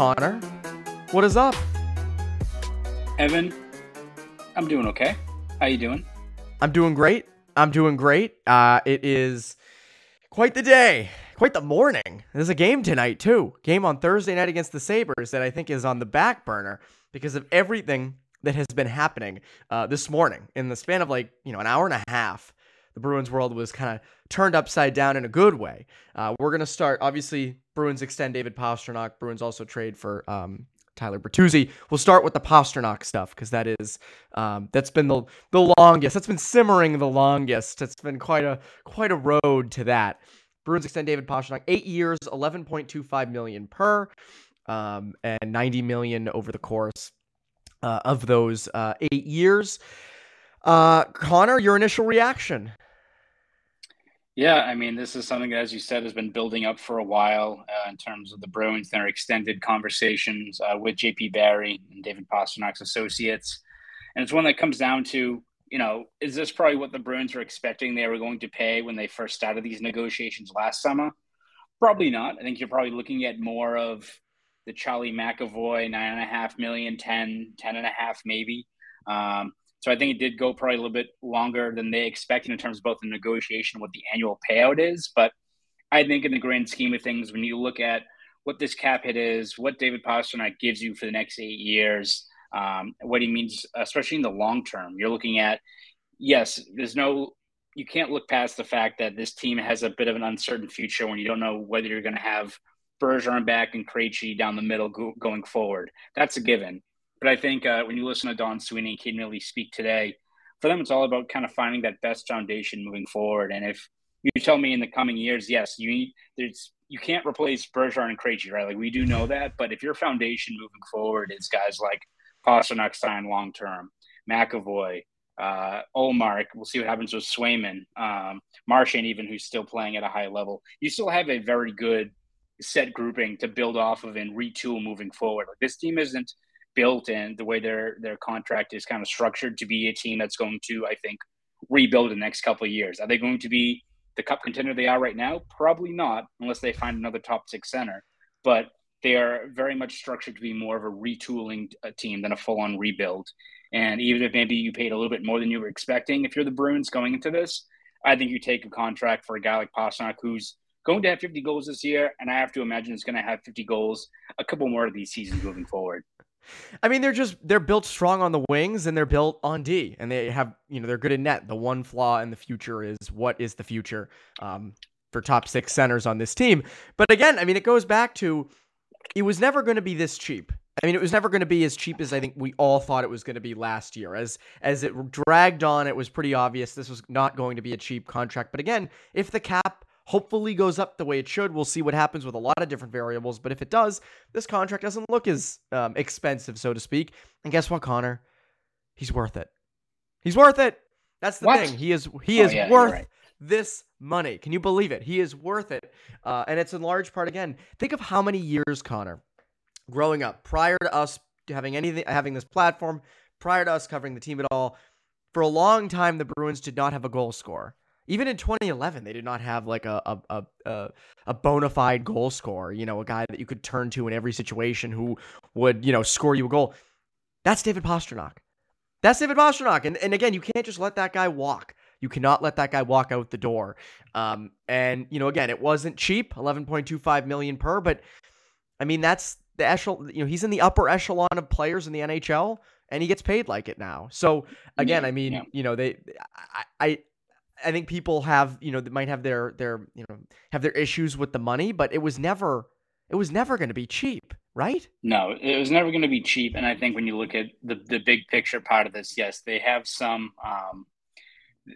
Conor, what is up? Evan, I'm doing okay. How you doing? I'm doing great. I'm doing great. Uh, it is quite the day, quite the morning. There's a game tonight too. Game on Thursday night against the Sabres that I think is on the back burner because of everything that has been happening uh, this morning in the span of like you know an hour and a half. The Bruins world was kind of turned upside down in a good way. Uh, we're gonna start. Obviously, Bruins extend David Pastrnak. Bruins also trade for um, Tyler Bertuzzi. We'll start with the Pastrnak stuff because that is um, that's been the the longest. That's been simmering the longest. It's been quite a quite a road to that. Bruins extend David Pastrnak eight years, eleven point two five million per, um, and ninety million over the course uh, of those uh, eight years. Uh, Conor, your initial reaction? Yeah, I mean, this is something that, as you said, has been building up for a while uh, in terms of the Bruins and their extended conversations uh, with JP Barry and David Pastrnak's associates. And it's one that comes down to, you know, is this probably what the Bruins were expecting they were going to pay when they first started these negotiations last summer? Probably not. I think you're probably looking at more of the Charlie McAvoy, nine and a half million, 10, 10 and a half maybe. Um, so I think it did go probably a little bit longer than they expected in terms of both the negotiation what the annual payout is. But I think in the grand scheme of things, when you look at what this cap hit is, what David Pastrnak gives you for the next eight years, um, what he means, especially in the long term, you're looking at, yes, there's no, you can't look past the fact that this team has a bit of an uncertain future when you don't know whether you're going to have Bergeron back and Krejci down the middle go, going forward. That's a given. But I think uh, when you listen to Don Sweeney and Cam Neely speak today, for them, it's all about kind of finding that best foundation moving forward. And if you tell me in the coming years, yes, you need there's you can't replace Bergeron and Krejci, right? Like we do know that. But if your foundation moving forward is guys like Pastrnak sign long term, McAvoy, uh, Ullmark, we'll see what happens with Swayman, um, Marchand, even who's still playing at a high level. You still have a very good set grouping to build off of and retool moving forward. Like this team isn't built and the way their their contract is kind of structured to be a team that's going to, I think, rebuild in the next couple of years. Are they going to be the cup contender they are right now? Probably not, unless they find another top six center. But they are very much structured to be more of a retooling uh, team than a full on rebuild. And even if maybe you paid a little bit more than you were expecting, if you're the Bruins going into this, I think you take a contract for a guy like Pastrnak who's going to have 50 goals this year, and I have to imagine it's going to have 50 goals a couple more of these seasons moving forward. I mean, they're just they're built strong on the wings and they're built on D, and they have you know they're good in net. The one flaw in the future is what is the future um, for top six centers on this team. But again, I mean, it goes back to it was never going to be this cheap. I mean, it was never going to be as cheap as I think we all thought it was going to be last year. As as it dragged on, it was pretty obvious this was not going to be a cheap contract. But again, if the cap hopefully goes up the way it should. We'll see what happens with a lot of different variables. But if it does, this contract doesn't look as um, expensive, so to speak. And guess what, Conor? He's worth it. He's worth it. That's the What? thing. He is he Oh, is yeah, worth right. this money. Can you believe it? He is worth it. Uh, and it's in large part again. Think of how many years, Conor, growing up prior to us having anything having this platform, prior to us covering the team at all, for a long time the Bruins did not have a goal scorer. Even in 2011, they did not have like a a a, a bona fide goal scorer. You know, a guy that you could turn to in every situation who would you know score you a goal. That's David Pastrnak. That's David Pastrnak. And and again, you can't just let that guy walk. You cannot let that guy walk out the door. Um, and you know, again, it wasn't cheap, 11.25 million per, but I mean, that's the echelon. You know, he's in the upper echelon of players in the NHL, and he gets paid like it now. So again, Yeah, I mean, yeah. you know, they, I, I, I think people have, you know, that might have their their, you know, have their issues with the money, but it was never, it was never going to be cheap, right? No, it was never going to be cheap. And I think when you look at the, the big picture part of this, yes, they have some, um,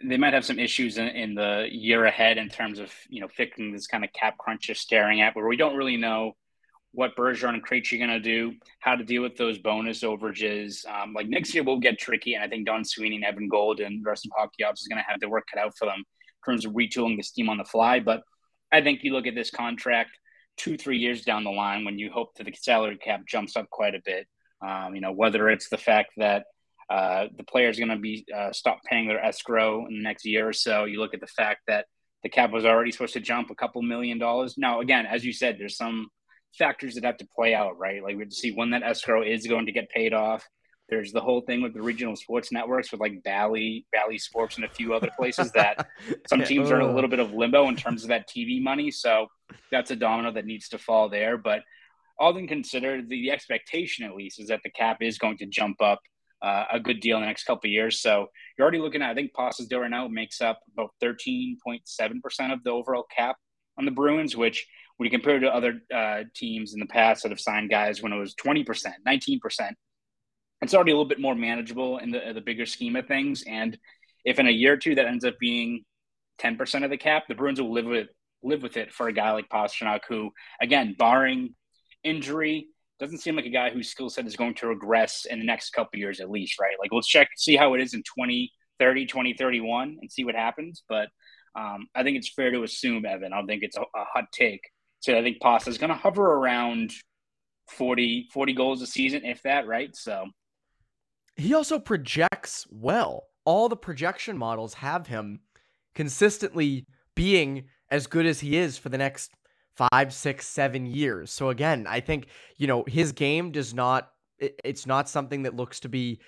they might have some issues in, in the year ahead in terms of, you know, fixing this kind of cap crunch you're staring at, where we don't really know what Bergeron and Krejci are going to do, how to deal with those bonus overages. Um, like next year will get tricky. And I think Don Sweeney and Evan Gold and the rest of hockey ops is going to have their work cut out for them in terms of retooling this team on the fly. But I think you look at this contract, two, three years down the line when you hope that the salary cap jumps up quite a bit. Um, you know, whether it's the fact that uh, the players going to be uh, stop paying their escrow in the next year or so. You look at the fact that the cap was already supposed to jump a couple million dollars. Now, again, as you said, there's some factors that have to play out, right? Like we have to see when that escrow is going to get paid off. There's the whole thing with the regional sports networks with like Bally, Bally Sports, and a few other places that some teams are in a little bit of limbo in terms of that TV money. So that's a domino that needs to fall there. But all things considered, the, the expectation at least is that the cap is going to jump up uh, a good deal in the next couple of years. So you're already looking at, I think right now makes up about 13.7% of the overall cap on the Bruins, which when you compare to other uh, teams in the past that have signed guys when it was 20%, 19%, it's already a little bit more manageable in the, the bigger scheme of things. And if in a year or two that ends up being 10% of the cap, the Bruins will live with live with it for a guy like Pastrnak, who, again, barring injury, doesn't seem like a guy whose skill set is going to regress in the next couple years at least, right? Like let's check, see how it is in 2030, 2031 and see what happens. But um, I think it's fair to assume, Evan, I don't think it's a, a hot take. So I think Pasta is going to hover around 40, 40 goals a season, if that, right? So he also projects well. All the projection models have him consistently being as good as he is for the next five, six, seven years. So again, I think, you know, his game does not, it's not something that looks to be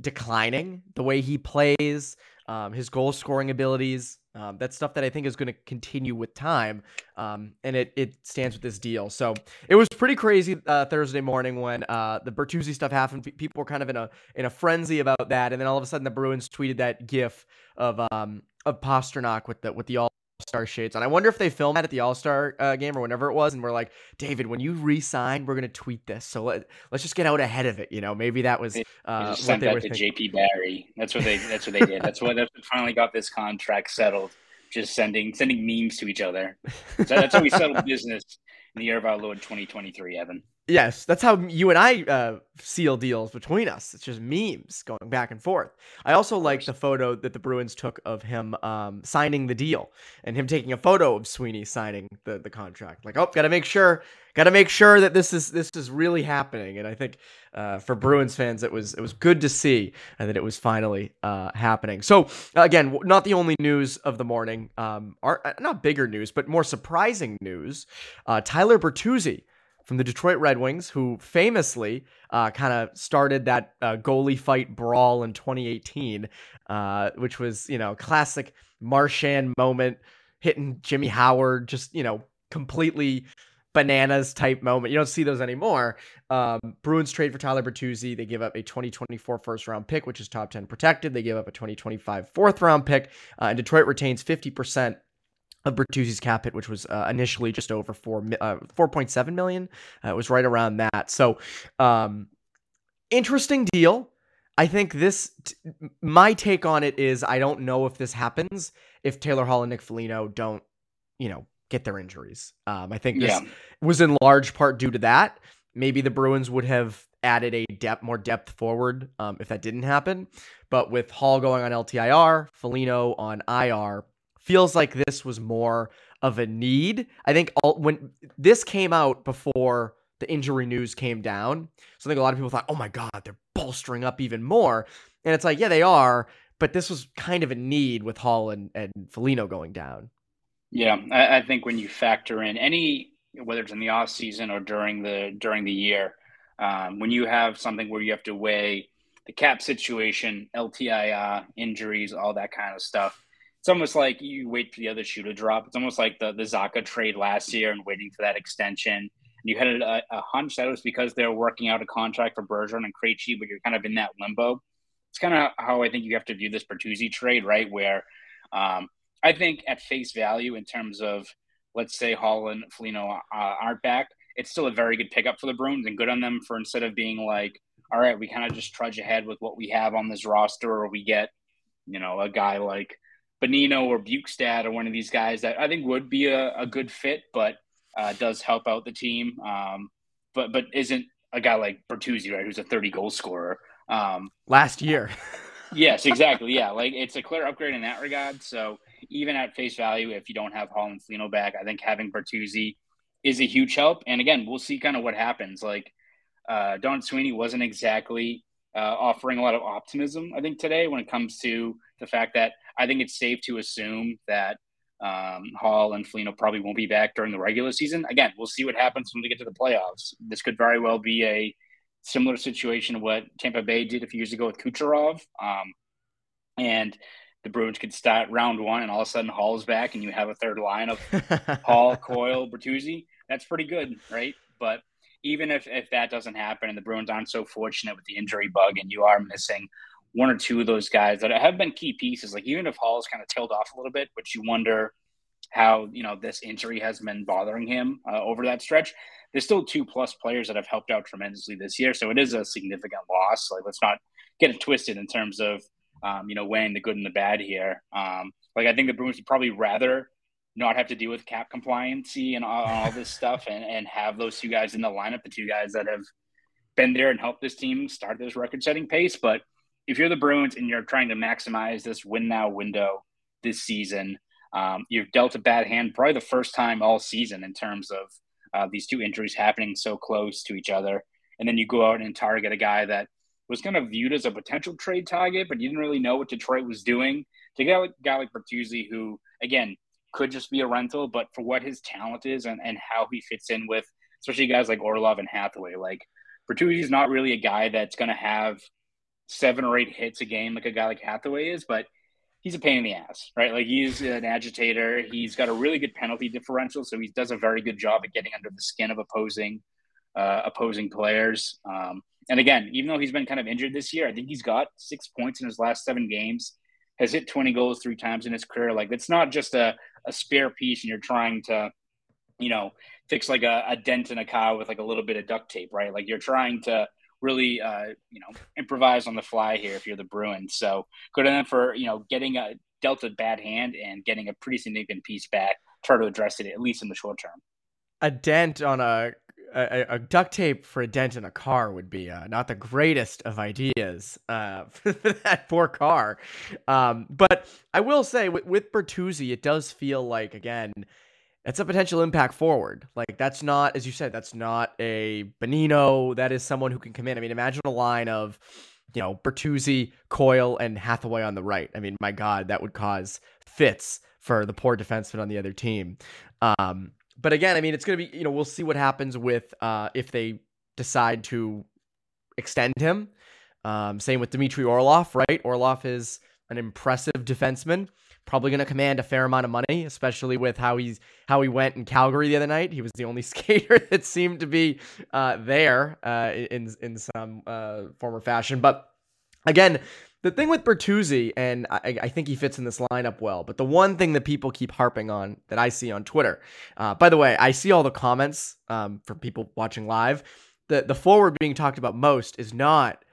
declining the way he plays, um, his goal scoring abilities. Um, that's stuff that I think is going to continue with time, um, and it it stands with this deal. So it was pretty crazy uh, Thursday morning when uh, the Bertuzzi stuff happened. People were kind of in a in a frenzy about that, and then all of a sudden the Bruins tweeted that GIF of um of Pastrnak with the with the all star shades on. I wonder if they filmed that at the All Star uh, game or whenever it was, and we're like, David, when you re-sign, we're gonna tweet this. So let let's just get out ahead of it. You know, maybe that was They uh, just what sent they that were to thinking. JP Barry. That's what they. That's what they did. That's what. That's what finally got this contract settled. Just sending sending memes to each other. So that's how we settled business in the year of our Lord 2023. Evan. Yes, that's how you and I uh, seal deals between us. It's just memes going back and forth. I also like the photo that the Bruins took of him um, signing the deal and him taking a photo of Sweeney signing the, the contract. Like, oh, gotta make sure, gotta make sure that this is this is really happening. And I think uh, for Bruins fans, it was it was good to see and that it was finally uh, happening. So again, not the only news of the morning. Um, are uh, not bigger news, but more surprising news. Uh, Tyler Bertuzzi from the Detroit Red Wings, who famously uh, kind of started that uh, goalie fight brawl in 2018, uh, which was, you know, classic Marchand moment, hitting Jimmy Howard, just, you know, completely bananas type moment. You don't see those anymore. Um, Bruins trade for Tyler Bertuzzi. They give up a 2024 first round pick, which is top 10 protected. They give up a 2025 fourth round pick, uh, and Detroit retains 50% of Bertuzzi's cap hit, which was uh, initially just over four, uh, 4.7 million. Uh, it was right around that. So, um, interesting deal. I think this, t- my take on it is I don't know if this happens if Taylor Hall and Nick Foligno don't, you know, get their injuries. Um, I think this Yeah. was in large part due to that. Maybe the Bruins would have added a depth, more depth forward um, if that didn't happen. But with Hall going on LTIR, Foligno on IR, feels like this was more of a need. I think all, when this came out before the injury news came down, so I think a lot of people thought, "Oh my God, they're bolstering up even more." And it's like, yeah, they are, but this was kind of a need with Hall and, and Foligno going down. Yeah, I, I think when you factor in any, whether it's in the off season or during the during the year, um, when you have something where you have to weigh the cap situation, LTIR, injuries, all that kind of stuff, it's almost like you wait for the other shoe to drop. It's almost like the the Zacha trade last year and waiting for that extension. You had a, a hunch that it was because they're working out a contract for Bergeron and Krejci, but you're kind of in that limbo. It's kind of how I think you have to view this Bertuzzi trade, right? Where um, I think at face value, in terms of let's say Hall and, Foligno uh, aren't back, it's still a very good pickup for the Bruins and good on them for instead of being like, all right, we kind of just trudge ahead with what we have on this roster, or we get, you know, a guy like Bonino or Bjugstad or one of these guys that I think would be a, a good fit, but uh, does help out the team, um, but but isn't a guy like Bertuzzi, right, who's a 30 goal scorer. Um, Last year. yes, exactly. Yeah, like it's a clear upgrade in that regard. So even at face value, if you don't have Hall and Foligno back, I think having Bertuzzi is a huge help. And again, we'll see kind of what happens. Like uh, Don Sweeney wasn't exactly uh, offering a lot of optimism, I think, today when it comes to the fact that I think it's safe to assume that um, Hall and Foligno probably won't be back during the regular season. Again, we'll see what happens when we get to the playoffs. This could very well be a similar situation to what Tampa Bay did a few years ago with Kucherov. Um, and the Bruins could start round one, and all of a sudden Hall's back, and you have a third line of Hall, Coyle, Bertuzzi. That's pretty good, right? But even if, if that doesn't happen, and the Bruins aren't so fortunate with the injury bug, and you are missing one or two of those guys that have been key pieces, like even if Hall's kind of tailed off a little bit, which you wonder how you know this injury has been bothering him uh, over that stretch there's still two plus players that have helped out tremendously this year. So it is a significant loss. Like let's not get it twisted in terms of um, you know weighing the good and the bad here. Um, like I think the Bruins would probably rather not have to deal with cap compliancy and all, all this stuff and, and have those two guys in the lineup, the two guys that have been there and helped this team start this record setting pace. But if you're the Bruins and you're trying to maximize this win now window this season, um, you've dealt a bad hand probably the first time all season in terms of uh, these two injuries happening so close to each other. And then you go out and target a guy that was kind of viewed as a potential trade target, but you didn't really know what Detroit was doing. To get a guy like Bertuzzi, who, again, could just be a rental, but for what his talent is and, and how he fits in with, especially guys like Orlov and Hathaway, like Bertuzzi is not really a guy that's going to have seven or eight hits a game like a guy like Hathaway is, but he's a pain in the ass, right? Like he's an agitator. He's got a really good penalty differential, so he does a very good job at getting under the skin of opposing uh, opposing players. Um, and again, even though he's been kind of injured this year, I think he's got six points in his last seven games. Has hit 20 goals three times in his career. Like it's not just a, a spare piece, and you're trying to, you know, fix like a, a dent in a car with like a little bit of duct tape, right? Like you're trying to really, uh, you know, improvise on the fly here if you're the Bruins. So good on them for, you know, getting a dealt a bad hand and getting a pretty significant piece back. Try to address it at least in the short term. A dent on a a, a, duct tape for a dent in a car would be uh, not the greatest of ideas uh, for that poor car. Um, but I will say with, with Bertuzzi, it does feel like again it's a potential impact forward. Like that's not, as you said, that's not a Bonino. That is someone who can come in. I mean, imagine a line of, you know, Bertuzzi, Coyle, and Hathaway on the right. I mean, my God, that would cause fits for the poor defenseman on the other team. Um, but again, I mean, it's gonna be, you know, we'll see what happens with uh, if they decide to extend him. Um, same with Dmitry Orlov, right? Orlov is an impressive defenseman probably going to command a fair amount of money, especially with how he's how he went in Calgary the other night. He was the only skater that seemed to be uh, there uh, in in some uh, form or fashion. But again, the thing with Bertuzzi, and I, I, think he fits in this lineup well. But the one thing that people keep harping on that I see on Twitter, uh, by the way, I see all the comments um, from people watching live. The the forward being talked about most is not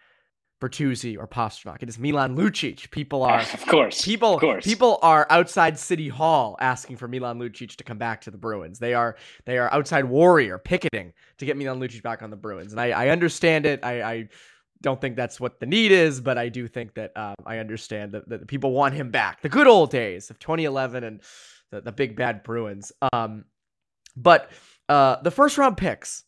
Bertuzzi or Pastrnak. It is Milan Lucic. People are of course people of course. people are outside City Hall asking for Milan Lucic to come back to the Bruins. They are they are outside Warrior picketing to get Milan Lucic back on the Bruins. And I, I understand it. I, I don't think that's what the need is, but I do think that um, I understand that, that people want him back. The good old days of 2011 and the, the big bad Bruins. Um, but uh, the first round picks.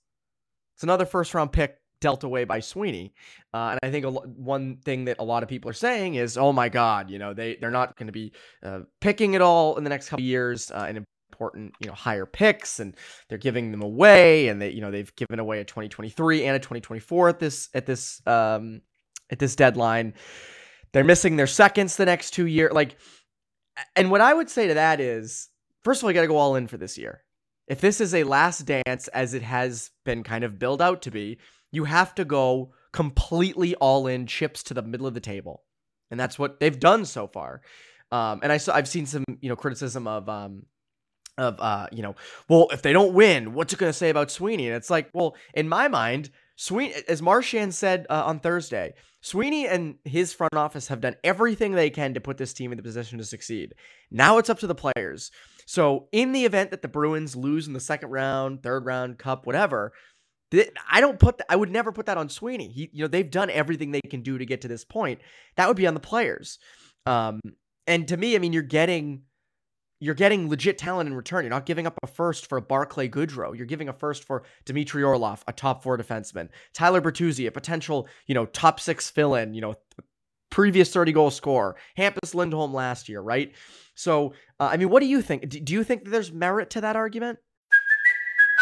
It's another first round pick dealt away by Sweeney. Uh, and I think one thing that a lot of people are saying is, oh my God, you know, they, they're not going to be uh, picking it all in the next couple years uh, and important, you know, higher picks and they're giving them away and they, you know, they've given away a 2023 and a 2024 at this, at this, um, at this deadline. They're missing their seconds the next two years. Like, and what I would say to that is, first of all, you got to go all in for this year. If this is a last dance, as it has been kind of built out to be, you have to go completely all in, chips to the middle of the table, and that's what they've done so far. Um, and I saw I've seen some you know criticism of um, of uh, you know, well, if they don't win, what's it going to say about Sweeney? And it's like, well, in my mind, Sweeney, as Marchand said uh, on Thursday, Sweeney and his front office have done everything they can to put this team in the position to succeed. Now it's up to the players. So, in the event that the Bruins lose in the second round, third round, cup, whatever, I don't put I would never put that on Sweeney. He, you know, they've done everything they can do to get to this point. That would be on the players. Um, and to me, I mean, you're getting you're getting legit talent in return. You're not giving up a first for a Barclay Goodrow. You're giving a first for Dmitry Orlov, a top four defenseman. Tyler Bertuzzi, a potential, you know, top six fill-in, you know, previous 30 goal scorer. Hampus Lindholm last year, right? So, uh, I mean, what do you think? Do you think there's merit to that argument?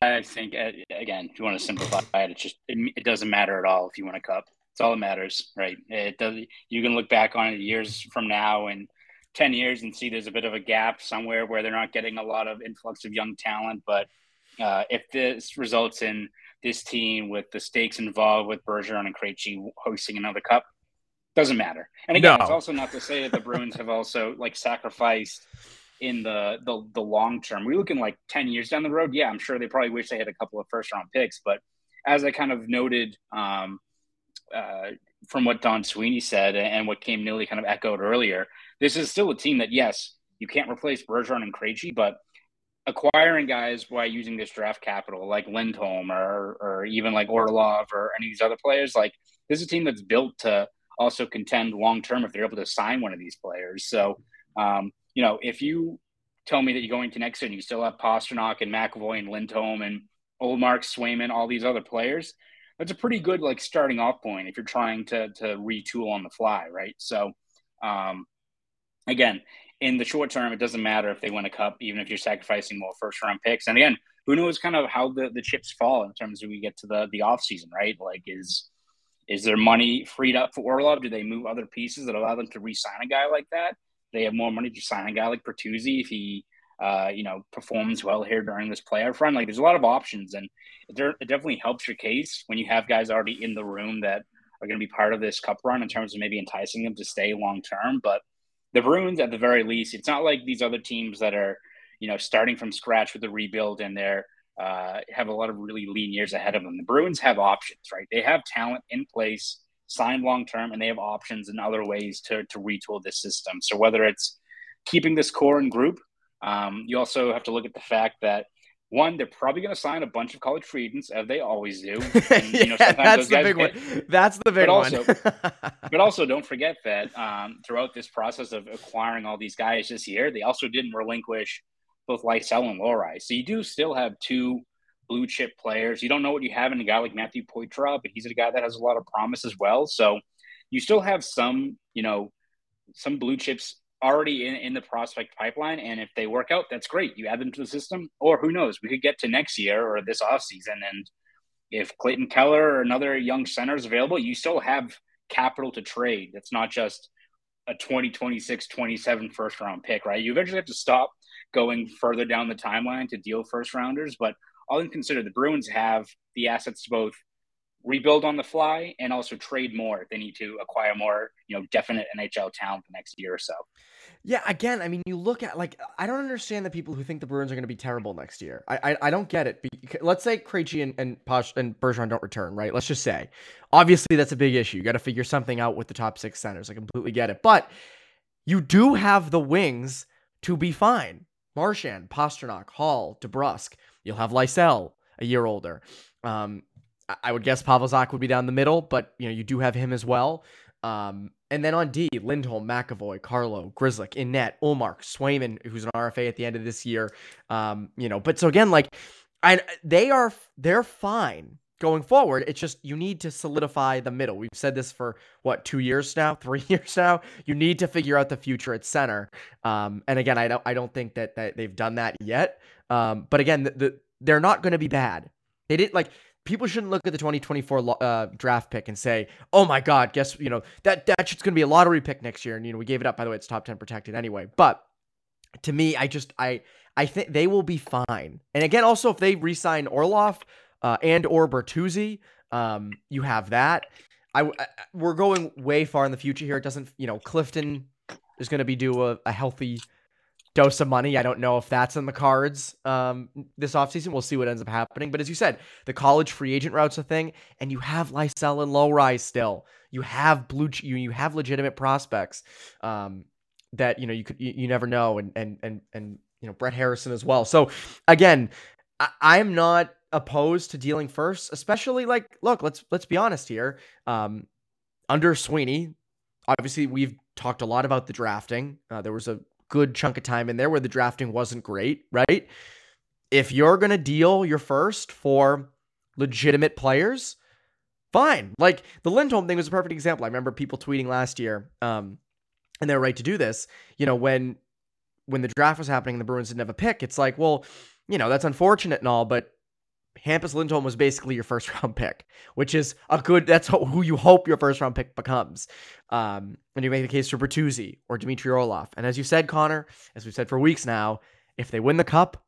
I think uh, again, if you want to simplify it, it just it, it, doesn't matter at all if you win a cup. It's all that matters, right? It does. You can look back on it years from now and ten years and see there's a bit of a gap somewhere where they're not getting a lot of influx of young talent. But uh, if this results in this team with the stakes involved with Bergeron and Krejci hosting another cup, doesn't matter. And again, no. it's also not to say that the Bruins have also like sacrificed in the the, the long term. We're looking like 10 years down the road. Yeah, I'm sure they probably wish they had a couple of first round picks. But as I kind of noted um, uh, from what Don Sweeney said and what Cam Neely kind of echoed earlier, this is still a team that, yes, you can't replace Bergeron and Krejci, but acquiring guys by using this draft capital like Lindholm or, or even like Orlov or any of these other players, like this is a team that's built to also contend long term if they're able to sign one of these players. So, um, you know, if you tell me that you're going to next year and you still have Pastrnak and McAvoy and Lindholm and Ullmark Swayman, all these other players, that's a pretty good like starting off point if you're trying to to retool on the fly, right? So, um, again, in the short term, it doesn't matter if they win a cup, even if you're sacrificing more first round picks. And again, who knows kind of how the, the chips fall in terms of we get to the the off season, right? Like is is there money freed up for Orlov? Do they move other pieces that allow them to re-sign a guy like that? They have more money to sign a guy like Bertuzzi if he, uh, you know, performs well here during this playoff run. Like, there's a lot of options, and it, it definitely helps your case when you have guys already in the room that are going to be part of this cup run in terms of maybe enticing them to stay long term. But the Bruins, at the very least, it's not like these other teams that are, you know, starting from scratch with the rebuild and they're uh, have a lot of really lean years ahead of them. The Bruins have options, right? They have talent in place signed long term, and they have options and other ways to to retool this system. So whether it's keeping this core and group, um, you also have to look at the fact that one, they're probably going to sign a bunch of college free agents, as they always do. And, you know, yeah, that's the big one. That's the big but one. Also, but also, don't forget that um, throughout this process of acquiring all these guys this year, they also didn't relinquish both Lysell and Lohrei. So you do still have two blue chip players. You don't know what you have in a guy like Matthew Poitras, but he's a guy that has a lot of promise as well. So you still have some, you know, some blue chips already in, in the prospect pipeline. And if they work out, that's great. You add them to the system, or who knows, we could get to next year or this offseason. And if Clayton Keller or another young center is available, you still have capital to trade. It's not just a 2026, 27 first round pick, right? You eventually have to stop going further down the timeline to deal first rounders, but all in considered, the Bruins have the assets to both rebuild on the fly and also trade more they need to acquire more, you know, definite NHL talent the next year or so. Yeah, again, I mean, you look at like I don't understand the people who think the Bruins are going to be terrible next year. I I, I don't get it. Let's say Krejci and and Posh and Bergeron don't return, right? Let's just say, obviously that's a big issue. You got to figure something out with the top six centers. I completely get it, but you do have the wings to be fine. Marchand, Pastrnak, Hall, DeBrusk. You'll have Lysell, a year older. Um, I would guess Pavel Zach would be down the middle, but you know you do have him as well. Um, and then on D, Lindholm, McAvoy, Carlo, Grzelcyk, in net, Ullmark, Swayman, who's an RFA at the end of this year. Um, you know, but so again, like, I they are they're fine going forward. It's just you need to solidify the middle. We've said this for what two years now, three years now. You need to figure out the future at center. Um, and again, I don't I don't think that that they've done that yet. Um, but again, the, the they're not going to be bad. They didn't like people shouldn't look at the 2024 uh, draft pick and say, "Oh my God, guess you know that that shit's gonna be a lottery pick next year." And you know we gave it up. By the way, it's top 10 protected anyway. But to me, I just I I think they will be fine. And again, also if they re-sign Orlov uh, and or Bertuzzi, um, you have that. I, I, we're going way far in the future here. It doesn't you know Clifton is going to be due a, a healthy dose of money. I don't know if that's in the cards um, this offseason. We'll see what ends up happening. But as you said, the college free agent route's a thing, and you have Lysell and Lohrei still. You have blue. You you have legitimate prospects um, that you know you could you, you, never know, and and and and you know Brett Harrison as well. So again, I, I'm not opposed to dealing first, especially like look. Let's let's be honest here. Um, under Sweeney, obviously we've talked a lot about the drafting. Uh, there was a good chunk of time in there where the drafting wasn't great, right? If you're going to deal your first for legitimate players, fine. Like the Lindholm thing was a perfect example. I remember people tweeting last year, um, and they're right to do this. You know, when when the draft was happening and the Bruins didn't have a pick, it's like, well, you know, that's unfortunate and all, but Hampus Lindholm was basically your first round pick, which is a good. That's who you hope your first round pick becomes. Um, and you make the case for Bertuzzi or Dmitry Orlov. And as you said, Conor, as we've said for weeks now, if they win the cup,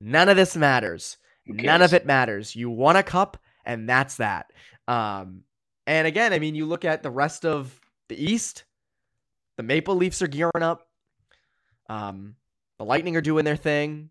none of this matters. None of it matters. You won a cup, and that's that. Um, and again, I mean, you look at the rest of the East. The Maple Leafs are gearing up. Um, the Lightning are doing their thing.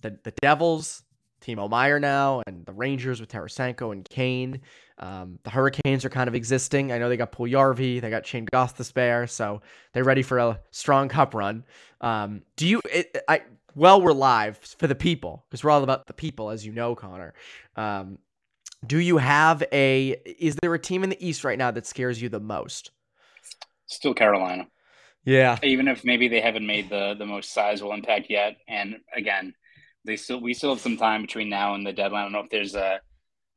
The the Devils, Timo Meier now, and the Rangers with Tarasenko and Kane. Um, the Hurricanes are kind of existing. I know they got Puljujarvi, they got Shayne Gostisbehere, so they're ready for a strong cup run. Um, do you? It, I well, we're live for the people because we're all about the people, as you know, Conor. Um, do you have a? Is there a team in the East right now that scares you the most? Still Carolina. Yeah. Even if maybe they haven't made the the most sizable impact yet, and again, they still we still have some time between now and the deadline. I don't know if there's a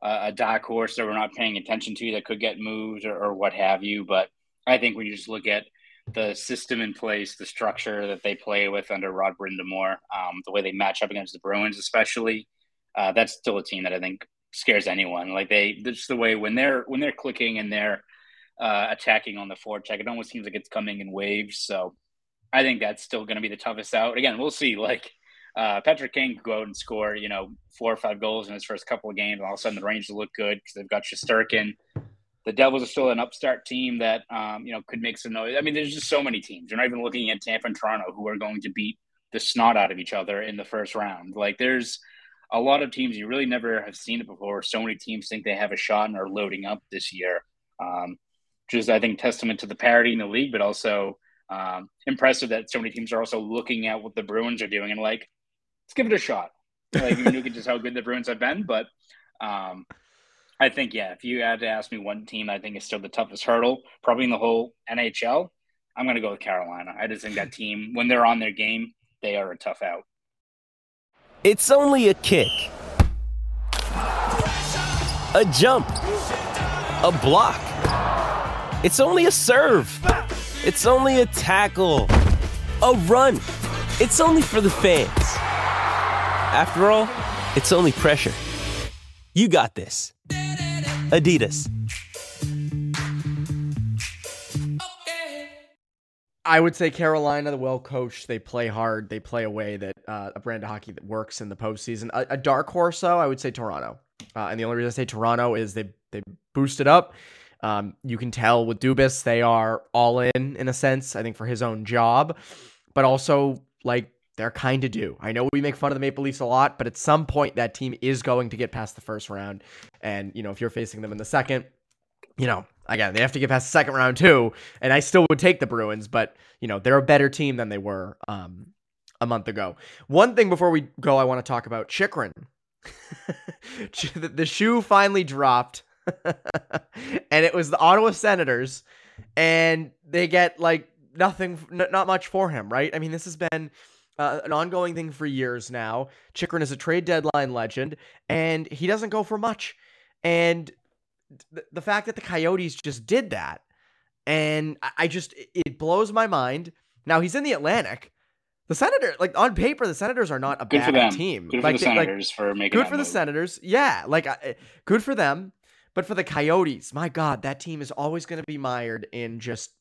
a dark horse that we're not paying attention to that could get moved or, or what have you. But I think when you just look at the system in place, the structure that they play with under Rod Brind'Amour, um, the way they match up against the Bruins, especially, uh, that's still a team that I think scares anyone. Like they, just the way when they're when they're clicking and they're uh, attacking on the forecheck, it almost seems like it's coming in waves. So I think that's still going to be the toughest out. Again, we'll see. Like uh, Patrick Kane could go out and score, you know, four or five goals in his first couple of games, and all of a sudden the Rangers look good because they've got Shesterkin. The Devils are still an upstart team that, um, you know, could make some noise. I mean, there's just so many teams. You're not even looking at Tampa and Toronto who are going to beat the snot out of each other in the first round. Like, there's a lot of teams you really never have seen it before. So many teams think they have a shot and are loading up this year. Um, which is, I think, testament to the parity in the league, but also um, impressive that so many teams are also looking at what the Bruins are doing and like, let's give it a shot. Like you at just how good the Bruins have been, but um, I think yeah, if you had to ask me one team I think is still the toughest hurdle, probably in the whole NHL, I'm going to go with Carolina. I just think that team, when they're on their game, they are a tough out. It's only a kick, a jump, a block. It's only a serve. It's only a tackle, a run. It's only for the fans. After all, it's only pressure. You got this. Adidas. I would say Carolina, the well coached, they play hard, they play a way that uh, a brand of hockey that works in the postseason. A, a dark horse, though, I would say Toronto. Uh, and the only reason I say Toronto is they they boosted up. Um, you can tell with Dubas they are all in in a sense. I think for his own job, but also like they're kind of due. I know we make fun of the Maple Leafs a lot, but at some point that team is going to get past the first round. And you know if you're facing them in the second, you know again they have to get past the second round too. And I still would take the Bruins, but you know they're a better team than they were um, a month ago. One thing before we go, I want to talk about Chychrun. the shoe finally dropped, and it was the Ottawa Senators, and they get like nothing, not much for him, right? I mean, this has been uh, an ongoing thing for years now. Chychrun is a trade deadline legend, and he doesn't go for much. And th- the fact that the Coyotes just did that, and I, I just it blows my mind. Now he's in the Atlantic. The Senator, like on paper, the Senators are not a Good for bad team. Good for like, the they- like, Senators for making good for the. Senators. Yeah, like I- good for them. But for the Coyotes, my God, that team is always going to be mired in just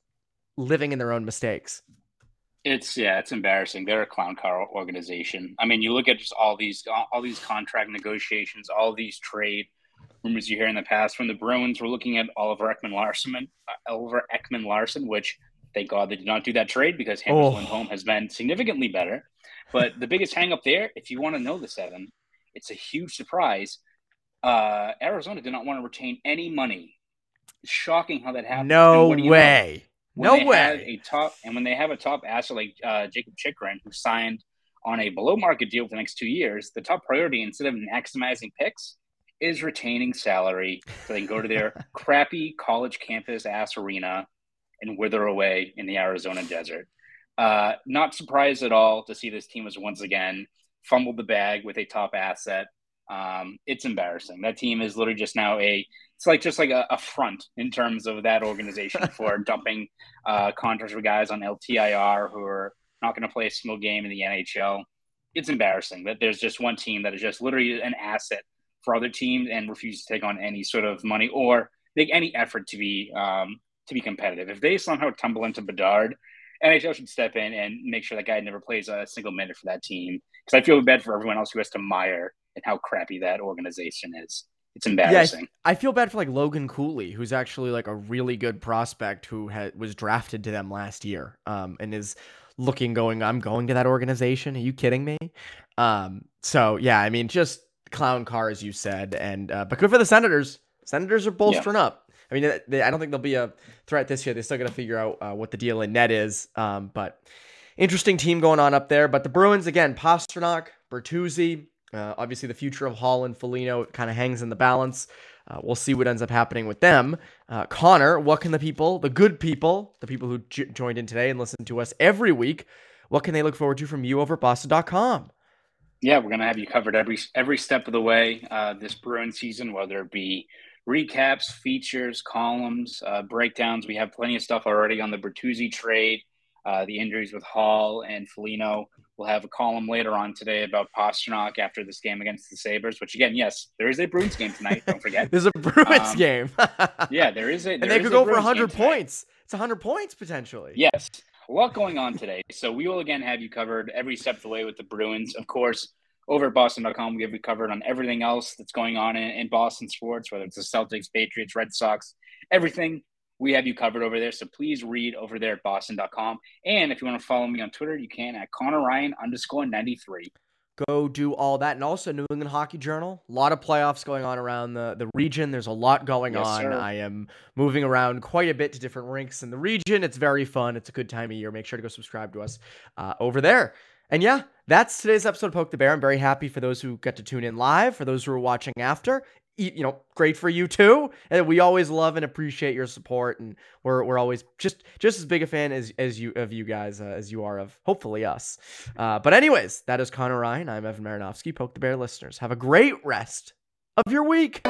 living in their own mistakes. It's yeah, it's embarrassing. They're a clown car organization. I mean, you look at just all these all, these contract negotiations, all these trade rumors you hear in the past from the Bruins. We're looking at Oliver Ekman-Larsson, uh, Oliver Ekman-Larsson, which thank God they did not do that trade because Hampus Oh. Lindholm has been significantly better. But the biggest hang up there, if you want to know the seven, it's a huge surprise. Uh, Arizona did not want to retain any money. Shocking how that happened. No And what do you know? No way. a top and when they have a top asset like uh, Jakob Chychrun, who signed on a below market deal for the next two years, the top priority instead of maximizing picks is retaining salary so they can go to their crappy college campus ass arena and wither away in the Arizona desert. Uh, not surprised at all to see this team was once again fumbled the bag with a top asset. Um, it's embarrassing. That team is literally just now a it's like just like a, a front in terms of that organization for dumping uh, contracts for guys on LTIR who are not going to play a single game in the NHL. It's embarrassing that there's just one team that is just literally an asset for other teams and refuses to take on any sort of money or make any effort to be um, to be competitive. If they somehow tumble into Bedard, NHL should step in and make sure that guy never plays a single minute for that team. Because I feel bad for everyone else who has to mire and how crappy that organization is. It's embarrassing. Yeah, I. I feel bad for like Logan Cooley, who's actually like a really good prospect who had was drafted to them last year, um, and is looking going. I'm going to that organization. Are you kidding me? Um, so yeah, I mean, just clown car as you said, and uh, but good for the Senators. Senators are bolstering up. I mean, they, I don't think they'll be a threat this year. They still got to figure out uh, what the deal in net is. Um, but interesting team going on up there. But the Bruins again, Pastrnak, Bertuzzi, uh, obviously the future of Hall and Foligno kind of hangs in the balance. Uh, we'll see what ends up happening with them. Uh, Conor, what can the people, the good people, the people who j- joined in today and listen to us every week, what can they look forward to from you over at Boston.com? Yeah, we're gonna have you covered every every step of the way uh, this Bruin season, whether it be recaps, features, columns, uh, breakdowns. We have plenty of stuff already on the Bertuzzi trade, uh, the injuries with Hall and Foligno. We'll have a column later on today about Pastrnak after this game against the Sabres. Which again, yes, there is a Bruins game tonight. Don't forget. There's a Bruins Um, game. Yeah, there is a. and they could go for Bruins game 100 tonight. points. It's 100 points potentially. Yes, a lot going on today. So we will again have you covered every step of the way with the Bruins. Of course, over at Boston.com, we have you covered on everything else that's going on in, in Boston sports, whether it's the Celtics, Patriots, Red Sox, everything. We have you covered over there. So please read over there at Boston.com. And if you want to follow me on Twitter, you can at Conor Ryan underscore 93. go do all that. And also New England Hockey Journal. A lot of playoffs going on around the, the region. There's a lot going Yes, on. sir. I am moving around quite a bit to different rinks in the region. It's very fun. It's a good time of year. Make sure to go subscribe to us uh, over there. And yeah, that's today's episode of Poke the Bear. I'm very happy for those who got to tune in live, for those who are watching after. You know, great for you too. And we always love and appreciate your support, and we're, we're always just just as big a fan as as you of you guys uh, as you are of hopefully us. Uh, but anyways, that is Conor Ryan. I'm Evan Marinofsky. Poke the Bear listeners, have a great rest of your week.